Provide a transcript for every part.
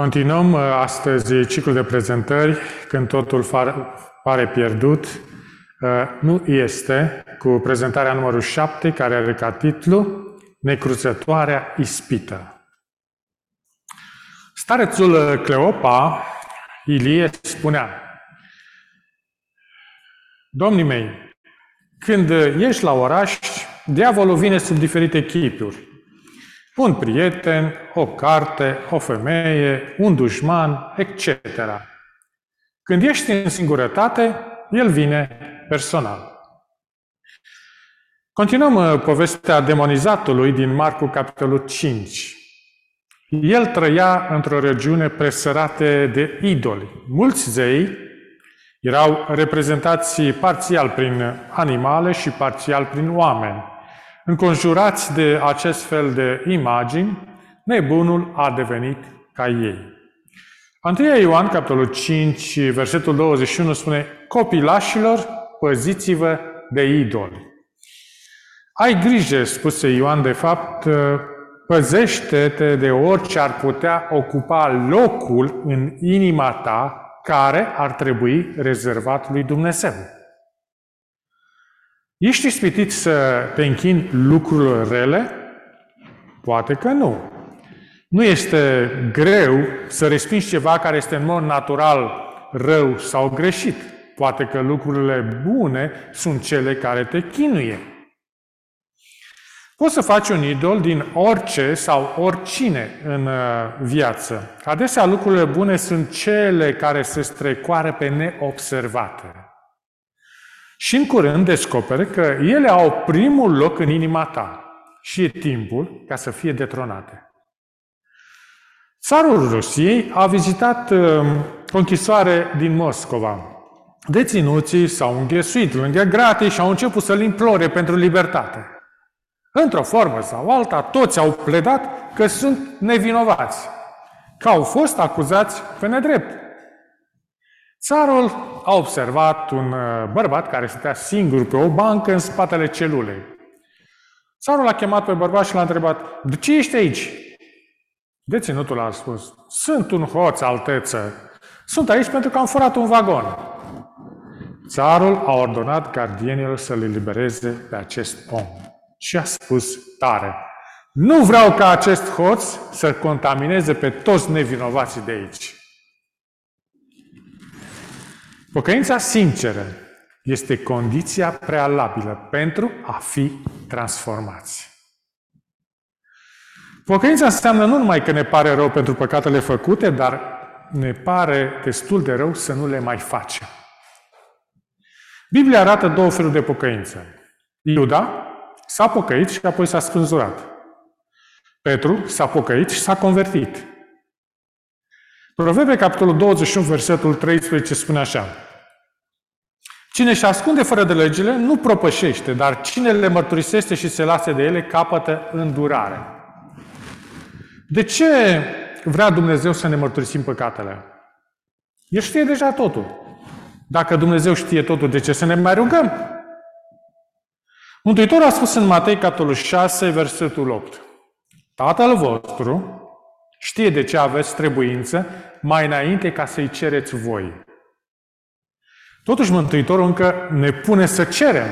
Continuăm uh, astăzi ciclul de prezentări când totul pare pierdut. Uh, nu este, cu prezentarea numărul 7, care are ca titlu Necruțătoarea ispită. Starețul uh, Cleopa, Ilie, spunea Domnii mei, când ești la oraș, diavolul vine sub diferite chipuri un prieten, o carte, o femeie, un dușman, etc. Când ești în singurătate, el vine personal. Continuăm uh, povestea demonizatului din Marcu, capitolul 5. El trăia într-o regiune presărată de idoli. Mulți zei erau reprezentați parțial prin animale și parțial prin oameni. Înconjurați de acest fel de imagini, nebunul a devenit ca ei. 1 Ioan, capitolul 5, versetul 21 spune Copilașilor, păziți-vă de idoli. Ai grijă, spuse Ioan, de fapt, păzește-te de orice ar putea ocupa locul în inima ta care ar trebui rezervat lui Dumnezeu. Ești ispitit să te închini lucrurile rele? Poate că nu. Nu este greu să respingi ceva care este în mod natural rău sau greșit. Poate că lucrurile bune sunt cele care te chinuie. Poți să faci un idol din orice sau oricine în uh, viață. Adesea lucrurile bune sunt cele care se strecoară pe neobservate. Și în curând descoperi că ele au primul loc în inima ta și e timpul ca să fie detronate. Țarul Rusiei a vizitat uh, o închisoare din Moscova. Deținuții s-au înghesuit lângă grate și au început să-l implore pentru libertate. Într-o formă sau alta, toți au pledat că sunt nevinovați, că au fost acuzați pe nedrept. Țarul a observat un uh, bărbat care stătea singur pe o bancă în spatele celulei. Țarul l-a chemat pe bărbat și l-a întrebat, de ce ești aici? Deținutul a spus, sunt un hoț, alteță. Sunt aici pentru că am furat un vagon. Țarul a ordonat gardienilor să-l elibereze pe acest om. Și a spus tare, nu vreau ca acest hoț să contamineze pe toți nevinovații de aici. Pocăința sinceră este condiția prealabilă pentru a fi transformați. Pocăința înseamnă nu numai că ne pare rău pentru păcatele făcute, dar ne pare destul de rău să nu le mai facem. Biblia arată două feluri de pocăință. Iuda s-a pocăit și apoi s-a spânzurat. Petru s-a pocăit și s-a convertit. Proverbe, capitolul 21, versetul 13, spune așa. Cine și ascunde fără de legile nu propășește, dar cine le mărturisește și se lasă de ele capătă îndurare. De ce vrea Dumnezeu să ne mărturisim păcatele? El știe deja totul. Dacă Dumnezeu știe totul, de ce să ne mai rugăm? Mântuitorul a spus în Matei, capitolul 6, versetul 8. Tatăl vostru știe de ce aveți trebuință mai înainte ca să-i cereți voi. Totuși, Mântuitorul încă ne pune să cerem.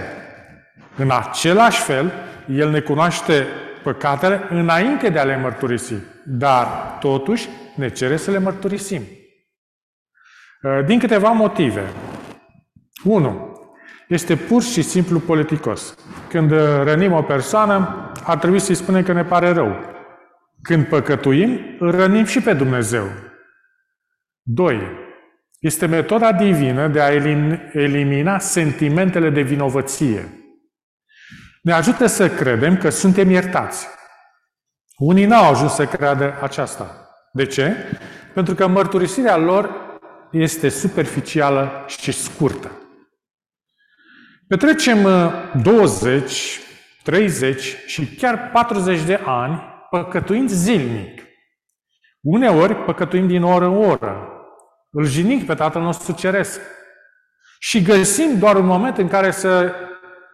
În același fel, El ne cunoaște păcatele înainte de a le mărturisi, dar totuși ne cere să le mărturisim. Uh, din câteva motive. 1. Este pur și simplu politicos. Când rănim o persoană, ar trebui să-i spunem că ne pare rău. Când păcătuim, rănim și pe Dumnezeu. 2. Este metoda divină de a elimina sentimentele de vinovăție. Ne ajută să credem că suntem iertați. Unii n-au ajuns să creadă aceasta. De ce? Pentru că mărturisirea lor este superficială și scurtă. Petrecem 20, 30 și chiar 40 de ani păcătuind zilnic. Uneori păcătuim din oră în oră, îl jinic pe Tatăl nostru Ceresc. Și găsim doar un moment în care să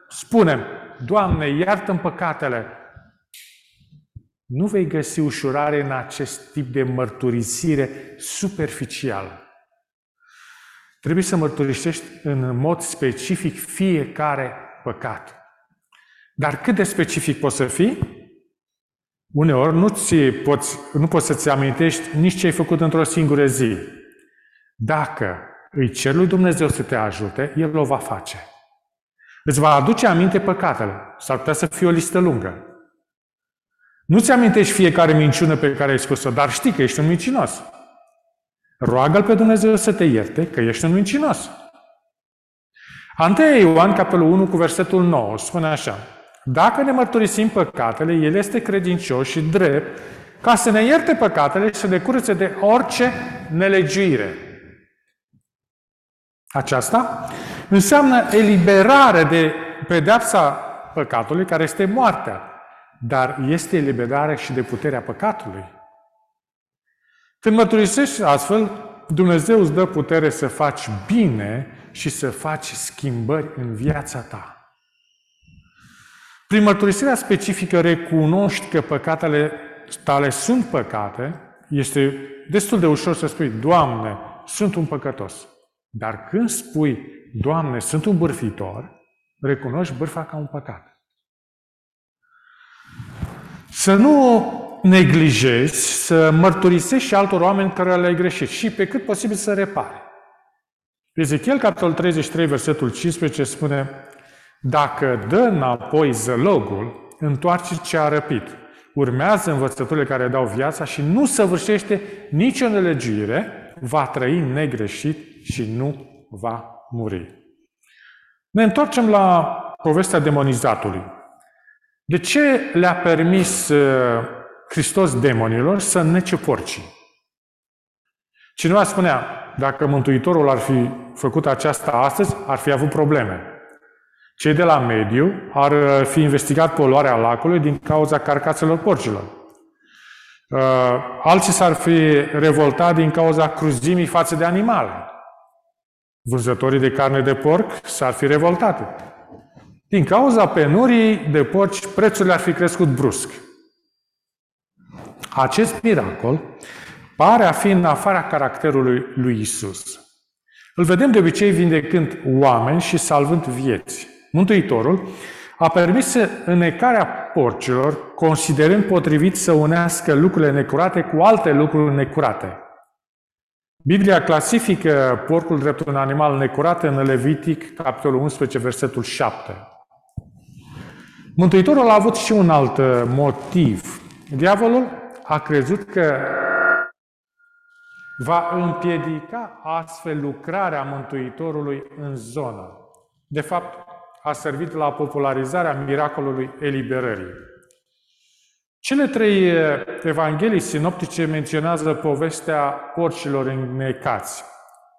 spunem, Doamne, iartă-mi păcatele. nu vei găsi ușurare în acest tip de mărturisire superficială. Trebuie să mărturisești în mod specific fiecare păcat. Dar cât de specific poți să fii? Uneori nu, ți poți, nu poți să-ți amintești nici ce ai făcut într-o singură zi. Dacă îi cer lui Dumnezeu să te ajute, El o va face. Îți va aduce aminte păcatele. S-ar putea să fie o listă lungă. Nu-ți amintești fiecare minciună pe care ai spus-o, dar știi că ești un mincinos. Roagă-L pe Dumnezeu să te ierte că ești un mincinos. Anteia Ioan, capitolul 1, cu versetul 9, spune așa. Dacă ne mărturisim păcatele, El este credincios și drept ca să ne ierte păcatele și să ne curățe de orice nelegiuire. Aceasta înseamnă eliberare de pedeapsa păcatului, care este moartea, dar este eliberare și de puterea păcatului. Când mărturisești astfel, Dumnezeu îți dă putere să faci bine și să faci schimbări în viața ta. Prin mărturisirea specifică recunoști că păcatele tale sunt păcate, este destul de ușor să spui, Doamne, sunt un păcătos. Dar când spui, Doamne, sunt un bârfitor, recunoști bârfa ca un păcat. Să nu neglijezi, să mărturisești și altor oameni care le-ai greșit și pe cât posibil să repare. Ezechiel, capitolul 33, versetul 15, spune Dacă dă înapoi zălogul, întoarce ce a răpit. Urmează învățăturile care dau viața și nu săvârșește nicio nelegiuire, va trăi negreșit și nu va muri. Ne întoarcem la povestea demonizatului. De ce le-a permis uh, Hristos demonilor să nece porcii? Cineva spunea, dacă Mântuitorul ar fi făcut aceasta astăzi, ar fi avut probleme. Cei de la mediu ar uh, fi investigat poluarea lacului din cauza carcaselor porcilor. Uh, alții s-ar fi revoltat din cauza cruzimii față de animale. Vânzătorii de carne de porc s-ar fi revoltate. Din cauza penurii de porci, prețurile ar fi crescut brusc. Acest miracol pare a fi în afara caracterului lui Isus. Îl vedem de obicei vindecând oameni și salvând vieți. Mântuitorul a permis înecarea porcilor, considerând potrivit să unească lucrurile necurate cu alte lucruri necurate. Biblia clasifică porcul drept un animal necurat în Levitic, capitolul 11, versetul 7. Mântuitorul a avut și un alt uh, motiv. Diavolul a crezut că va împiedica astfel lucrarea Mântuitorului în zonă. De fapt, a servit la popularizarea miracolului eliberării. Cele trei uh, evanghelii sinoptice menționează povestea porcilor înnecați,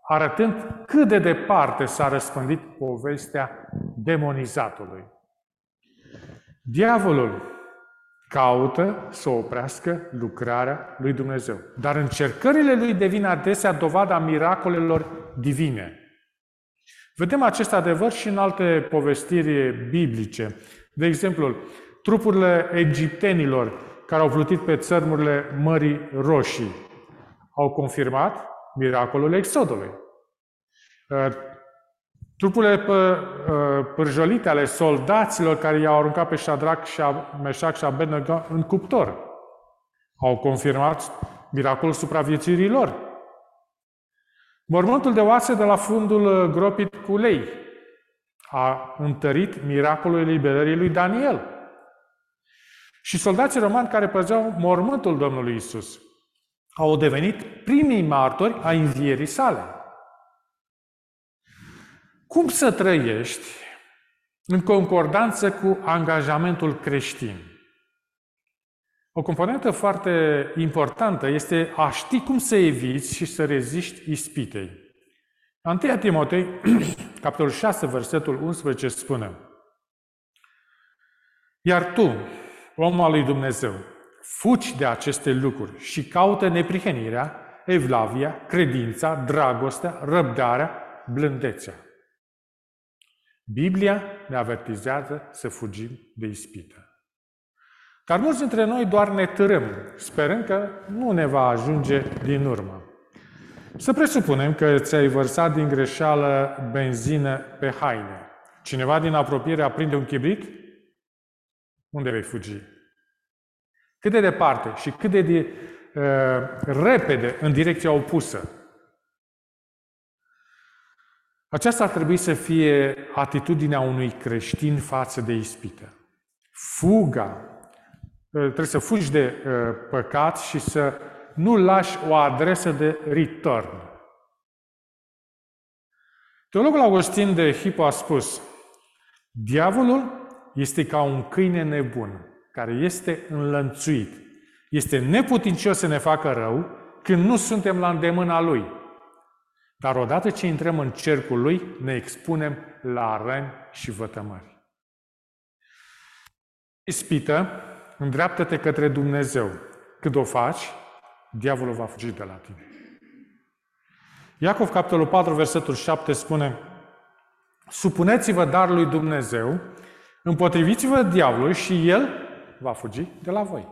arătând cât de departe s-a răspândit povestea demonizatului. Diavolul caută să oprească lucrarea lui Dumnezeu. Dar încercările lui devin adesea dovada miracolelor divine. Vedem acest adevăr și în alte povestiri biblice. De exemplu, trupurile egiptenilor care au plutit pe țărmurile Mării Roșii au confirmat miracolul Exodului. Trupurile pă, uh, pârjolite ale soldaților care i-au aruncat pe Shadrach, și Meșac și Abednego în cuptor au confirmat miracolul supraviețuirii lor. Mormântul de oase de la fundul uh, gropit cu lei a întărit miracolul eliberării lui Daniel. Și soldații romani care păzeau mormântul Domnului Isus au devenit primii martori a învierii sale. Cum să trăiești în concordanță cu angajamentul creștin? O componentă foarte importantă este a ști cum să eviți și să reziști ispitei. 1 Timotei, capitolul 6, versetul 11 spune Iar tu, omul al lui Dumnezeu, fugi de aceste lucruri și caută neprihănirea, evlavia, credința, dragostea, răbdarea, blândețea. Biblia ne avertizează să fugim de ispită. Dar mulți dintre noi doar ne târâm, sperând că nu ne va ajunge din urmă. Să presupunem că ți-ai vărsat din greșeală benzină pe haine. Cineva din apropiere aprinde un chibrit? Unde vei fugi? Cât de departe și cât de, de uh, repede în direcția opusă. Aceasta ar trebui să fie atitudinea unui creștin față de ispită. Fuga. Uh, trebuie să fugi de uh, păcat și să nu lași o adresă de return. Teologul Augustin de Hippo a spus, diavolul este ca un câine nebun, care este înlănțuit. Este neputincios să ne facă rău când nu suntem la îndemâna lui. Dar odată ce intrăm în cercul lui, ne expunem la răni și vătămări. Ispită, îndreaptă-te către Dumnezeu. Când o faci, diavolul va fugi de la tine. Iacov, capitolul 4, versetul 7 spune Supuneți-vă dar lui Dumnezeu, împotriviți-vă diavolului și el va fugi de la voi.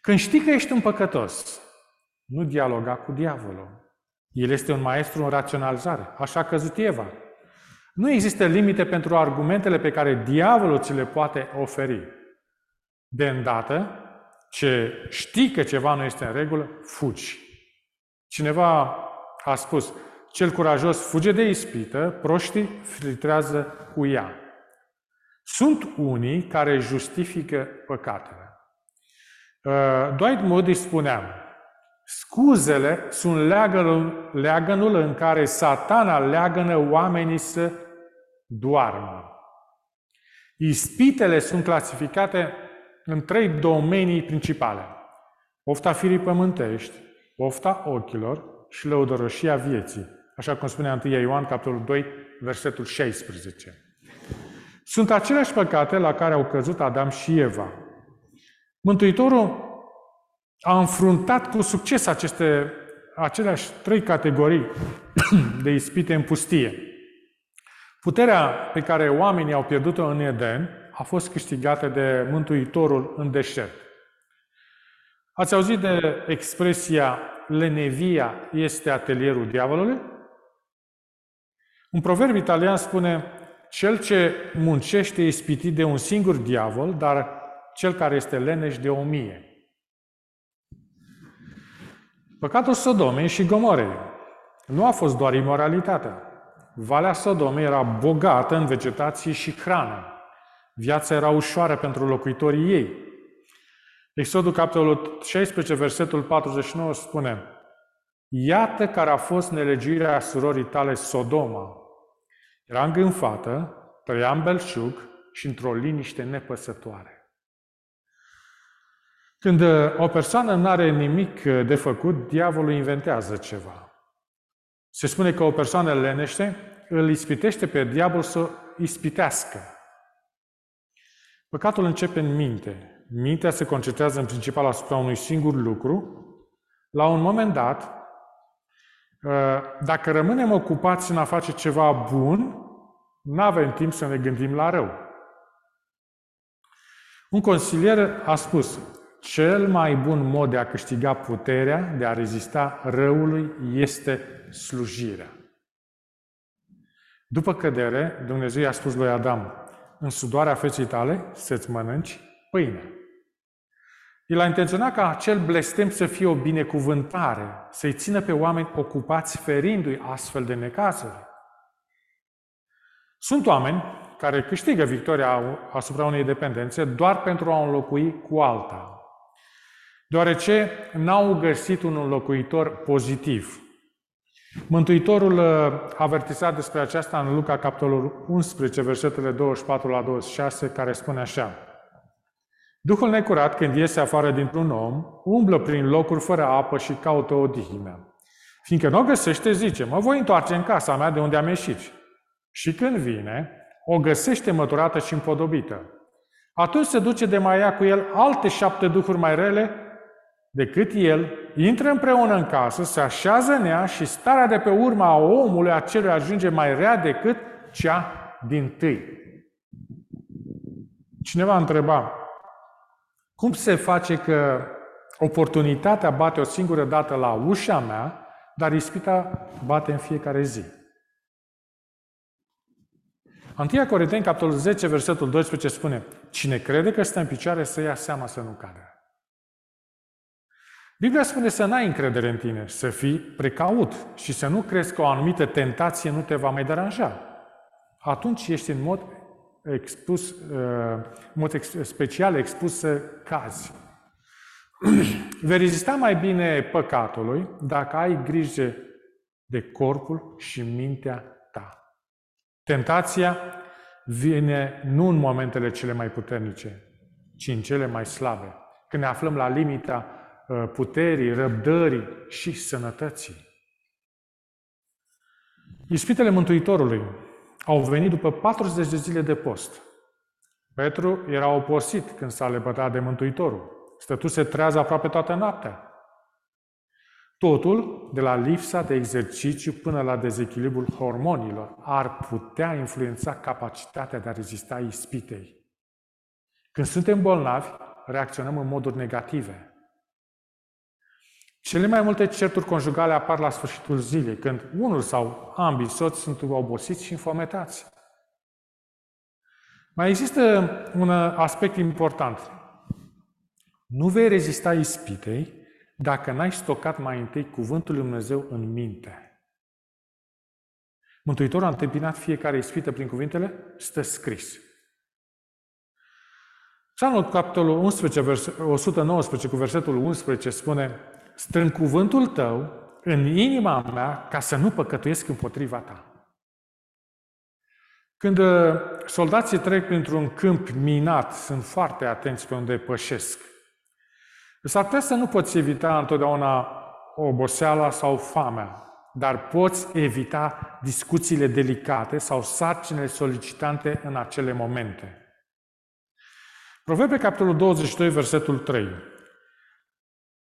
Când știi că ești un păcătos, nu dialoga cu diavolul. El este un maestru în raționalizare. Așa a căzut Eva. Nu există limite pentru argumentele pe care diavolul ți le poate oferi. De îndată ce știi că ceva nu este în regulă, fugi. Cineva a spus, cel curajos fuge de ispită, proștii filtrează cu ea. Sunt unii care justifică păcatele. Uh, Dwight Moody spunea, scuzele sunt leagănul, leagănul în care satana leagănă oamenii să doarmă. Ispitele sunt clasificate în trei domenii principale. Ofta firii pământești, ofta ochilor și lăudărășia vieții. Așa cum spunea 1 Ioan, capitolul 2, versetul 16. Sunt aceleași păcate la care au căzut Adam și Eva. Mântuitorul a înfruntat cu succes aceste aceleași trei categorii de ispite în pustie. Puterea pe care oamenii au pierdut-o în Eden a fost câștigată de Mântuitorul în deșert. Ați auzit de expresia lenevia este atelierul diavolului? Un proverb italian spune cel ce muncește e ispitit de un singur diavol, dar cel care este leneș de o mie. Păcatul Sodomei și Gomorei nu a fost doar imoralitatea. Valea Sodomei era bogată în vegetație și hrană. Viața era ușoară pentru locuitorii ei. Exodul, capitolul 16, versetul 49 spune Iată care a fost nelegirea surorii tale Sodoma, era îngânfată, trăia în belșug și într-o liniște nepăsătoare. Când uh, o persoană nu are nimic uh, de făcut, diavolul inventează ceva. Se spune că o persoană lenește îl ispitește pe diavol să ispitească. Păcatul începe în minte. Mintea se concentrează în principal asupra unui singur lucru. La un moment dat, Uh, dacă rămânem ocupați în a face ceva bun, nu avem timp să ne gândim la rău. Un consilier a spus, cel mai bun mod de a câștiga puterea, de a rezista răului, este slujirea. După cădere, Dumnezeu i-a spus lui Adam, în sudoarea feței tale să-ți mănânci pâine. El a intenționat ca acel blestem să fie o binecuvântare, să-i țină pe oameni ocupați ferindu-i astfel de necazuri. Sunt oameni care câștigă victoria asupra unei dependențe doar pentru a o înlocui cu alta, deoarece n-au găsit un înlocuitor pozitiv. Mântuitorul uh, avertizat despre aceasta în Luca, capitolul 11, versetele 24 la 26, care spune așa – Duhul necurat, când iese afară dintr-un om, umblă prin locuri fără apă și caută o dihnă. Fiindcă nu o găsește, zice, mă voi întoarce în casa mea de unde am ieșit. Și când vine, o găsește măturată și împodobită. Atunci se duce de mai ia cu el alte șapte duhuri mai rele decât el, intră împreună în casă, se așează în ea și starea de pe urma a omului acelui ajunge mai rea decât cea din tâi. Cineva întreba, Cum se face că oportunitatea bate o singură dată la ușa mea, dar ispita bate în fiecare zi? 1 Corinteni, capitolul 10, versetul 12 spune Cine crede că stă în picioare să ia seama să nu cadă. Biblia spune să n-ai încredere în tine, să fii precaut și să nu crezi că o anumită tentație nu te va mai deranja. Atunci ești în mod expus, uh, în mod special expus să cazi. Vei rezista mai bine păcatului dacă ai grijă de corpul și mintea ta. Tentația vine nu în momentele cele mai puternice, ci în cele mai slabe. Când ne aflăm la limita uh, puterii, răbdării și sănătății. Ispitele Mântuitorului au venit după 40 de zile de post. Petru era oposit când s-a lepădat de Mântuitorul. Stătuse trează aproape toată noaptea. Totul, de la lipsa de exercițiu până la dezechilibrul hormonilor, ar putea influența capacitatea de a rezista ispitei. Când suntem bolnavi, reacționăm în moduri negative. Cele mai multe certuri conjugale apar la sfârșitul zilei, când unul sau ambii soți sunt obosiți și infometați. Mai există un aspect important. Nu vei rezista ispitei dacă n-ai stocat mai întâi cuvântul lui Dumnezeu în minte. Mântuitorul a întâmpinat fiecare ispită prin cuvintele, stă scris. Psalmul capitolul 11, vers, 119 cu versetul 11 spune Strâng cuvântul tău în inima mea ca să nu păcătuiesc împotriva ta. Când uh, soldații trec printr-un câmp minat, sunt foarte atenți pe unde pășesc. S-ar putea să nu poți evita întotdeauna oboseala sau foamea, dar poți evita discuțiile delicate sau sarcinile solicitante în acele momente. Proverbe capitolul 22, versetul 3.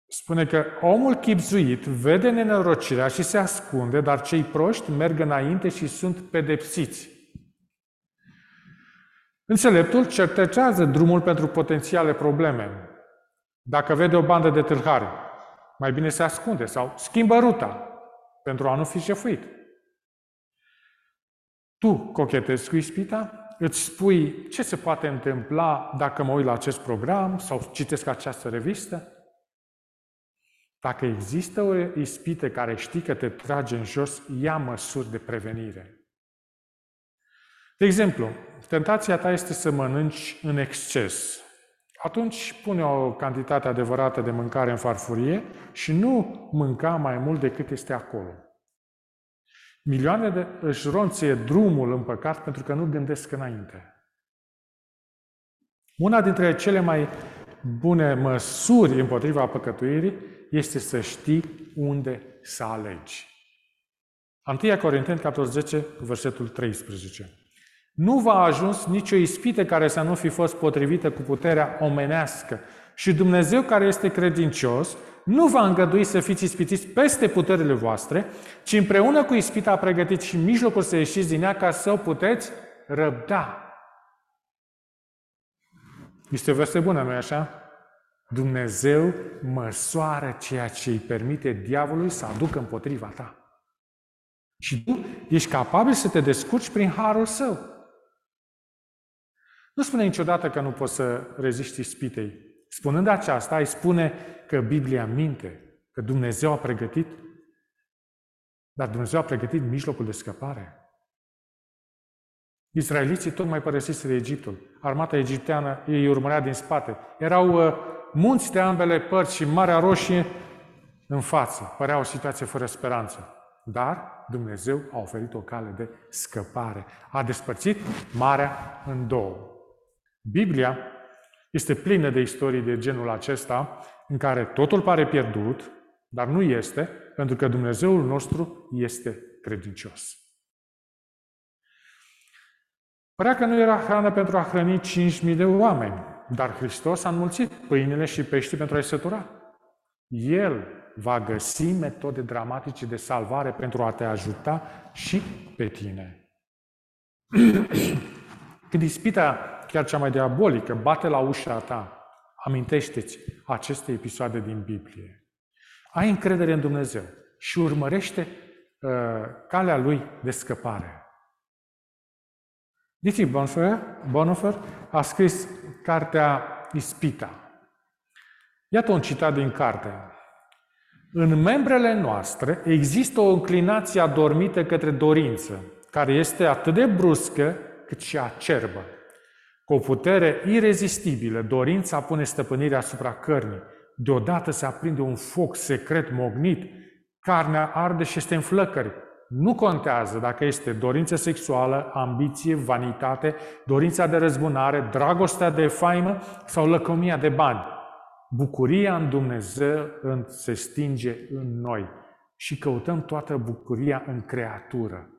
Spune că omul chipzuit vede nenorocirea și se ascunde, dar cei proști merg înainte și sunt pedepsiți. Înțeleptul cercetează drumul pentru potențiale probleme. Dacă vede o bandă de tâlhari, mai bine se ascunde sau schimbă ruta pentru a nu fi șefuit. Tu cochetezi cu ispita, îți spui ce se poate întâmpla dacă mă uit la acest program sau citesc această revistă. Dacă există o ispită care știi că te trage în jos, ia măsuri de prevenire. De exemplu, tentația ta este să mănânci în exces, atunci pune o cantitate adevărată de mâncare în farfurie și nu mânca mai mult decât este acolo. Milioane de își ronție drumul în păcat pentru că nu gândesc înainte. Una dintre cele mai bune măsuri împotriva păcătuirii este să știi unde să alegi. 1 Corinteni, capitolul 10, versetul 13. Nu va ajuns nicio ispită care să nu fi fost potrivită cu puterea omenească. Și Dumnezeu care este credincios nu va îngădui să fiți ispitiți peste puterile voastre, ci împreună cu ispita a pregătit și mijlocul să ieșiți din ea ca să o puteți răbda. Este o veste bună, nu-i așa? Dumnezeu măsoară ceea ce îi permite diavolului să aducă împotriva ta. Și tu ești capabil să te descurci prin harul său. Nu spune niciodată că nu poți să reziști ispitei. Spunând aceasta, ai spune că Biblia minte, că Dumnezeu a pregătit, dar Dumnezeu a pregătit mijlocul de scăpare. Israeliții tocmai părăsiseră Egiptul. Armata egipteană ei urmărea din spate. Erau uh, munți de ambele părți și Marea Roșie în față. Părea o situație fără speranță. Dar Dumnezeu a oferit o cale de scăpare. A despărțit marea în două. Biblia este plină de istorii de genul acesta, în care totul pare pierdut, dar nu este, pentru că Dumnezeul nostru este credincios. Părea că nu era hrană pentru a hrăni 5.000 de oameni, dar Hristos a înmulțit pâinile și peștii pentru a-i sătura. El va găsi metode dramatice de salvare pentru a te ajuta și pe tine. Când ispita chiar cea mai diabolică, bate la ușa ta, Amintește-ți aceste episoade din Biblie. Ai încredere în Dumnezeu și urmărește uh, calea Lui de scăpare. Dietrich Bonhoeffer a scris cartea Ispita. Iată un citat din carte. În membrele noastre există o înclinație adormită către dorință, care este atât de bruscă cât și acerbă. Cu o putere irezistibilă, dorința pune stăpânire asupra cărnii. Deodată se aprinde un foc secret mognit, carnea arde și este în flăcări. Nu contează dacă este dorință sexuală, ambiție, vanitate, dorința de răzbunare, dragostea de faimă sau lăcomia de bani. Bucuria în Dumnezeu se stinge în noi și căutăm toată bucuria în creatură.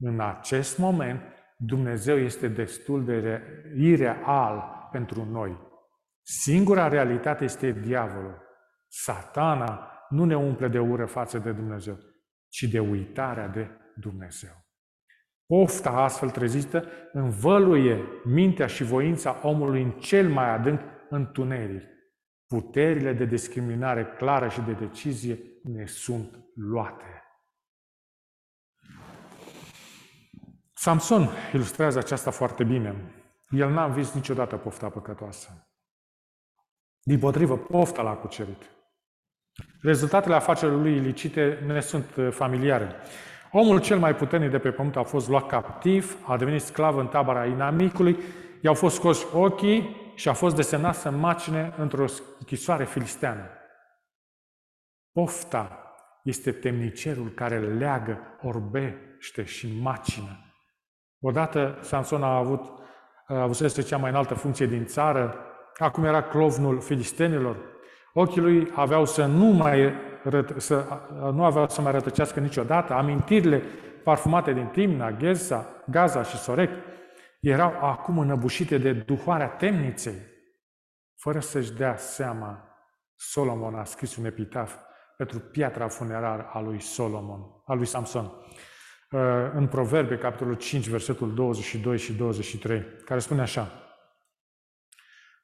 În acest moment, Dumnezeu este destul de ireal pentru noi. Singura realitate este diavolul. Satana nu ne umple de ură față de Dumnezeu, ci de uitarea de Dumnezeu. Pofta astfel trezită învăluie mintea și voința omului în cel mai adânc întuneric. Puterile de discriminare clară și de decizie ne sunt luate. Samson ilustrează aceasta foarte bine. El n-a învins niciodată pofta păcătoasă. Din potrivă, pofta l-a cucerit. Rezultatele afacerilor lui ilicite ne sunt uh, familiare. Omul cel mai puternic de pe pământ a fost luat captiv, a devenit sclav în tabăra inamicului, i-au fost scoși ochii și a fost desemnat să macine într-o închisoare filisteană. Pofta este temnicerul care leagă, orbește și macină. Odată Samson a avut, a avut cea mai înaltă funcție din țară, acum era clovnul filistenilor. Ochii lui aveau să nu mai răt, să, nu aveau să mai rătăcească niciodată. Amintirile parfumate din Timna, Gheza, Gaza și Sorec erau acum înăbușite de duhoarea temniței. Fără să-și dea seama, Solomon a scris un epitaf pentru piatra funerară a lui Solomon, a lui Samson. Uh, în Proverbe, capitolul 5, versetul 22 și 23, care spune așa.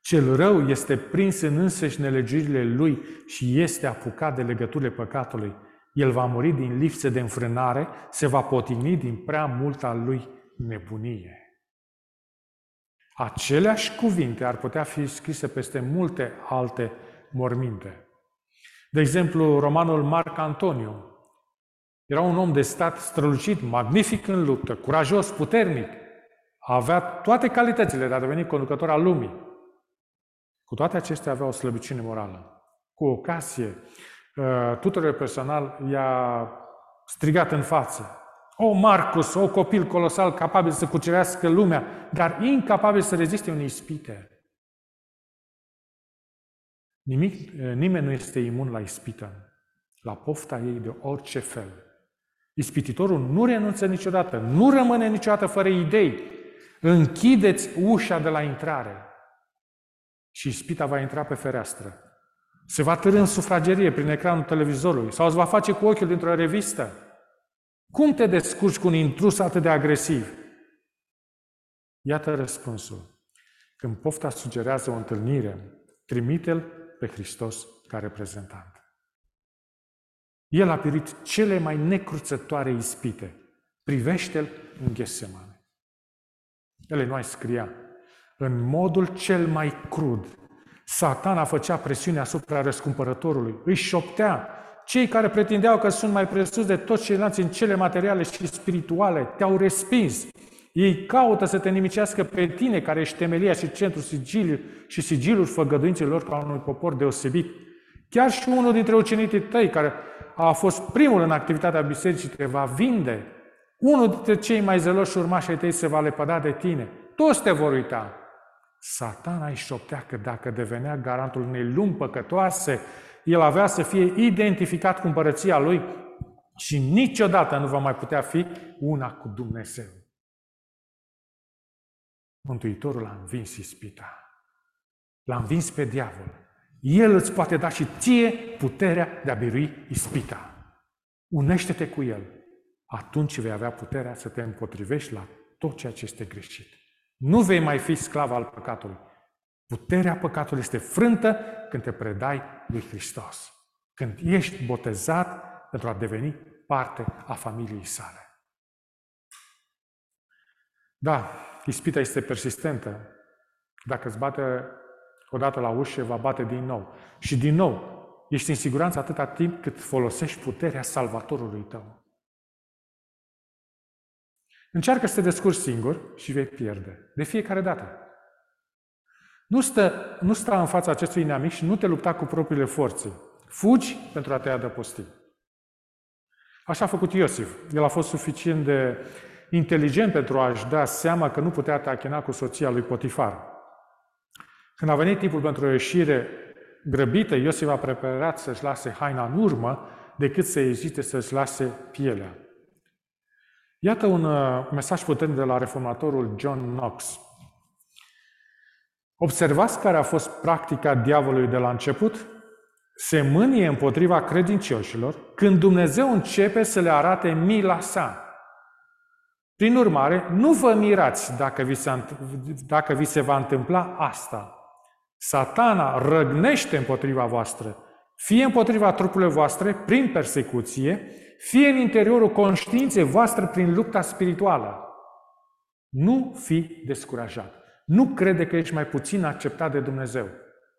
Cel rău este prins în însăși nelegirile lui și este apucat de legăturile păcatului. El va muri din lipsă de înfrânare, se va potigni din prea multa lui nebunie. Aceleași cuvinte ar putea fi scrise peste multe alte morminte. De exemplu, romanul Marc Antoniu, era un om de stat strălucit, magnific în luptă, curajos, puternic. Avea toate calitățile de a deveni conducător al lumii. Cu toate acestea avea o slăbiciune morală. Cu ocazie, uh, tuturor personal i-a strigat în față. O, Marcus, o copil colosal capabil să cucerească lumea, dar incapabil să reziste unei ispite. Nimic, uh, nimeni nu este imun la ispită, la pofta ei de orice fel. Ispititorul nu renunță niciodată, nu rămâne niciodată fără idei. Închideți ușa de la intrare și ispita va intra pe fereastră. Se va târâ în sufragerie prin ecranul televizorului sau îți va face cu ochiul dintr-o revistă. Cum te descurci cu un intrus atât de agresiv? Iată răspunsul. Când pofta sugerează o întâlnire, trimite-l pe Hristos ca reprezentant. El a pirit cele mai necruțătoare ispite. Privește-l în Ghesemane. nu ai scria, în modul cel mai crud, satana făcea presiune asupra răscumpărătorului, îi șoptea. Cei care pretindeau că sunt mai presus de toți ceilalți în cele materiale și spirituale te-au respins. Ei caută să te nimicească pe tine, care ești temelia și centrul sigiliu și sigilul făgăduințelor ca unui popor deosebit. Chiar și unul dintre ucenicii tăi, care a fost primul în activitatea bisericii, te va vinde. Unul dintre cei mai zeloși urmași ai tăi se va lepăda de tine. Toți te vor uita. Satana îi șoptea că dacă devenea garantul unei lumi păcătoase, el avea să fie identificat cu împărăția lui și niciodată nu va mai putea fi una cu Dumnezeu. Mântuitorul a învins ispita. L-a învins pe diavol. El îți poate da și ție puterea de a birui ispita. Unește-te cu El. Atunci vei avea puterea să te împotrivești la tot ceea ce este greșit. Nu vei mai fi sclav al păcatului, Puterea păcatului este frântă când te predai lui Hristos. Când ești botezat pentru a deveni parte a familiei sale. Da, ispita este persistentă. Dacă îți bate odată la ușă, va bate din nou. Și din nou, ești în siguranță atâta timp cât folosești puterea salvatorului tău. Încearcă să te descurci singur și vei pierde. De fiecare dată. Nu, stă, nu sta în fața acestui inamic și nu te lupta cu propriile forțe. Fugi pentru a te adăposti. Așa a făcut Iosif. El a fost suficient de inteligent pentru a-și da seama că nu putea tachina cu soția lui Potifar. Când a venit timpul pentru o ieșire grăbită, Iosif a preparat să-și lase haina în urmă decât să ezite să-și lase pielea. Iată un uh, mesaj puternic de la reformatorul John Knox. Observați care a fost practica diavolului de la început? Se mânie împotriva credincioșilor când Dumnezeu începe să le arate mila sa. Prin urmare, nu vă mirați dacă vi, se, dacă vi se va întâmpla asta. Satana răgnește împotriva voastră, fie împotriva trupului voastre prin persecuție, fie în interiorul conștiinței voastre prin lupta spirituală. Nu fi descurajat. Nu crede că ești mai puțin acceptat de Dumnezeu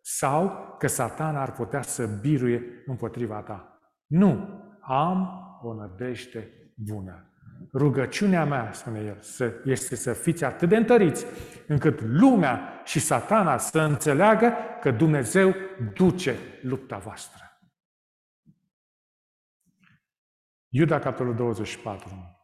sau că satana ar putea să biruie împotriva ta. Nu, am o nădejde bună. Rugăciunea mea, spune el, este să fiți atât de întăriți încât lumea și satana să înțeleagă că Dumnezeu duce lupta voastră. Iuda, capitolul 24.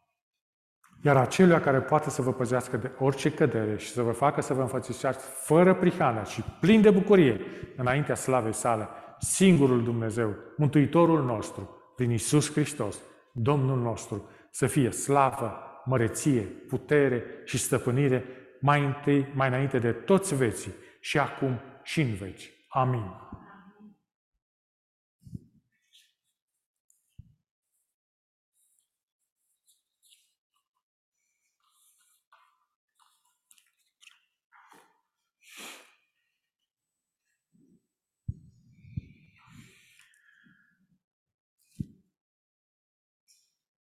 Iar acelea care poate să vă păzească de orice cădere și să vă facă să vă înfățișați fără prihană și plin de bucurie înaintea slavei sale, singurul Dumnezeu, Mântuitorul nostru, prin Isus Hristos, Domnul nostru, să fie slavă, măreție, putere și stăpânire mai întâi, mai înainte de toți veții și acum și în veci. Amin.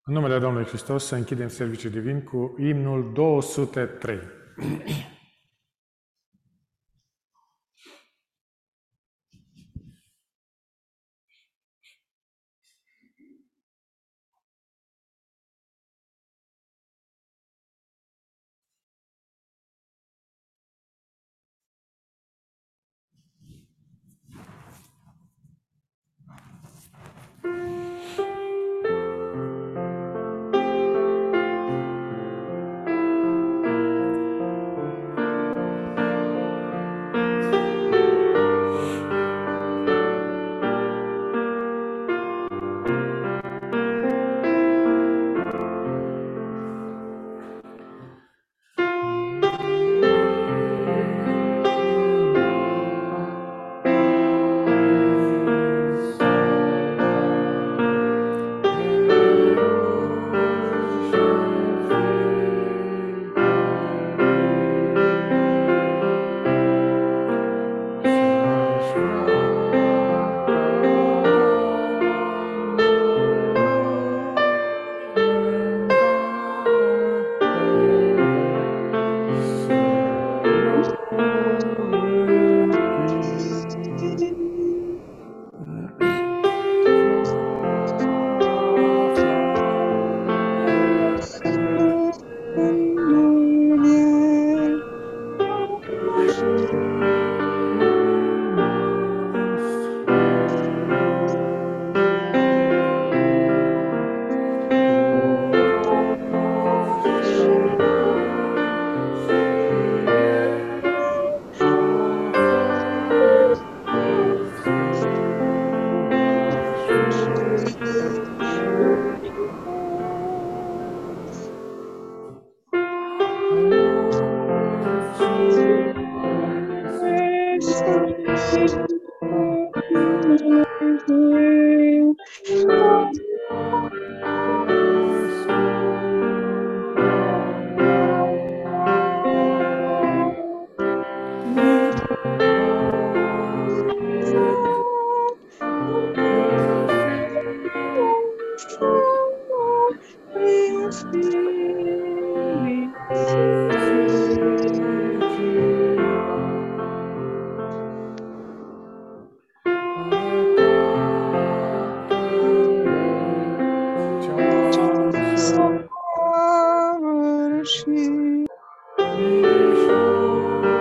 În numele Domnului Hristos să închidem serviciul divin cu imnul 203.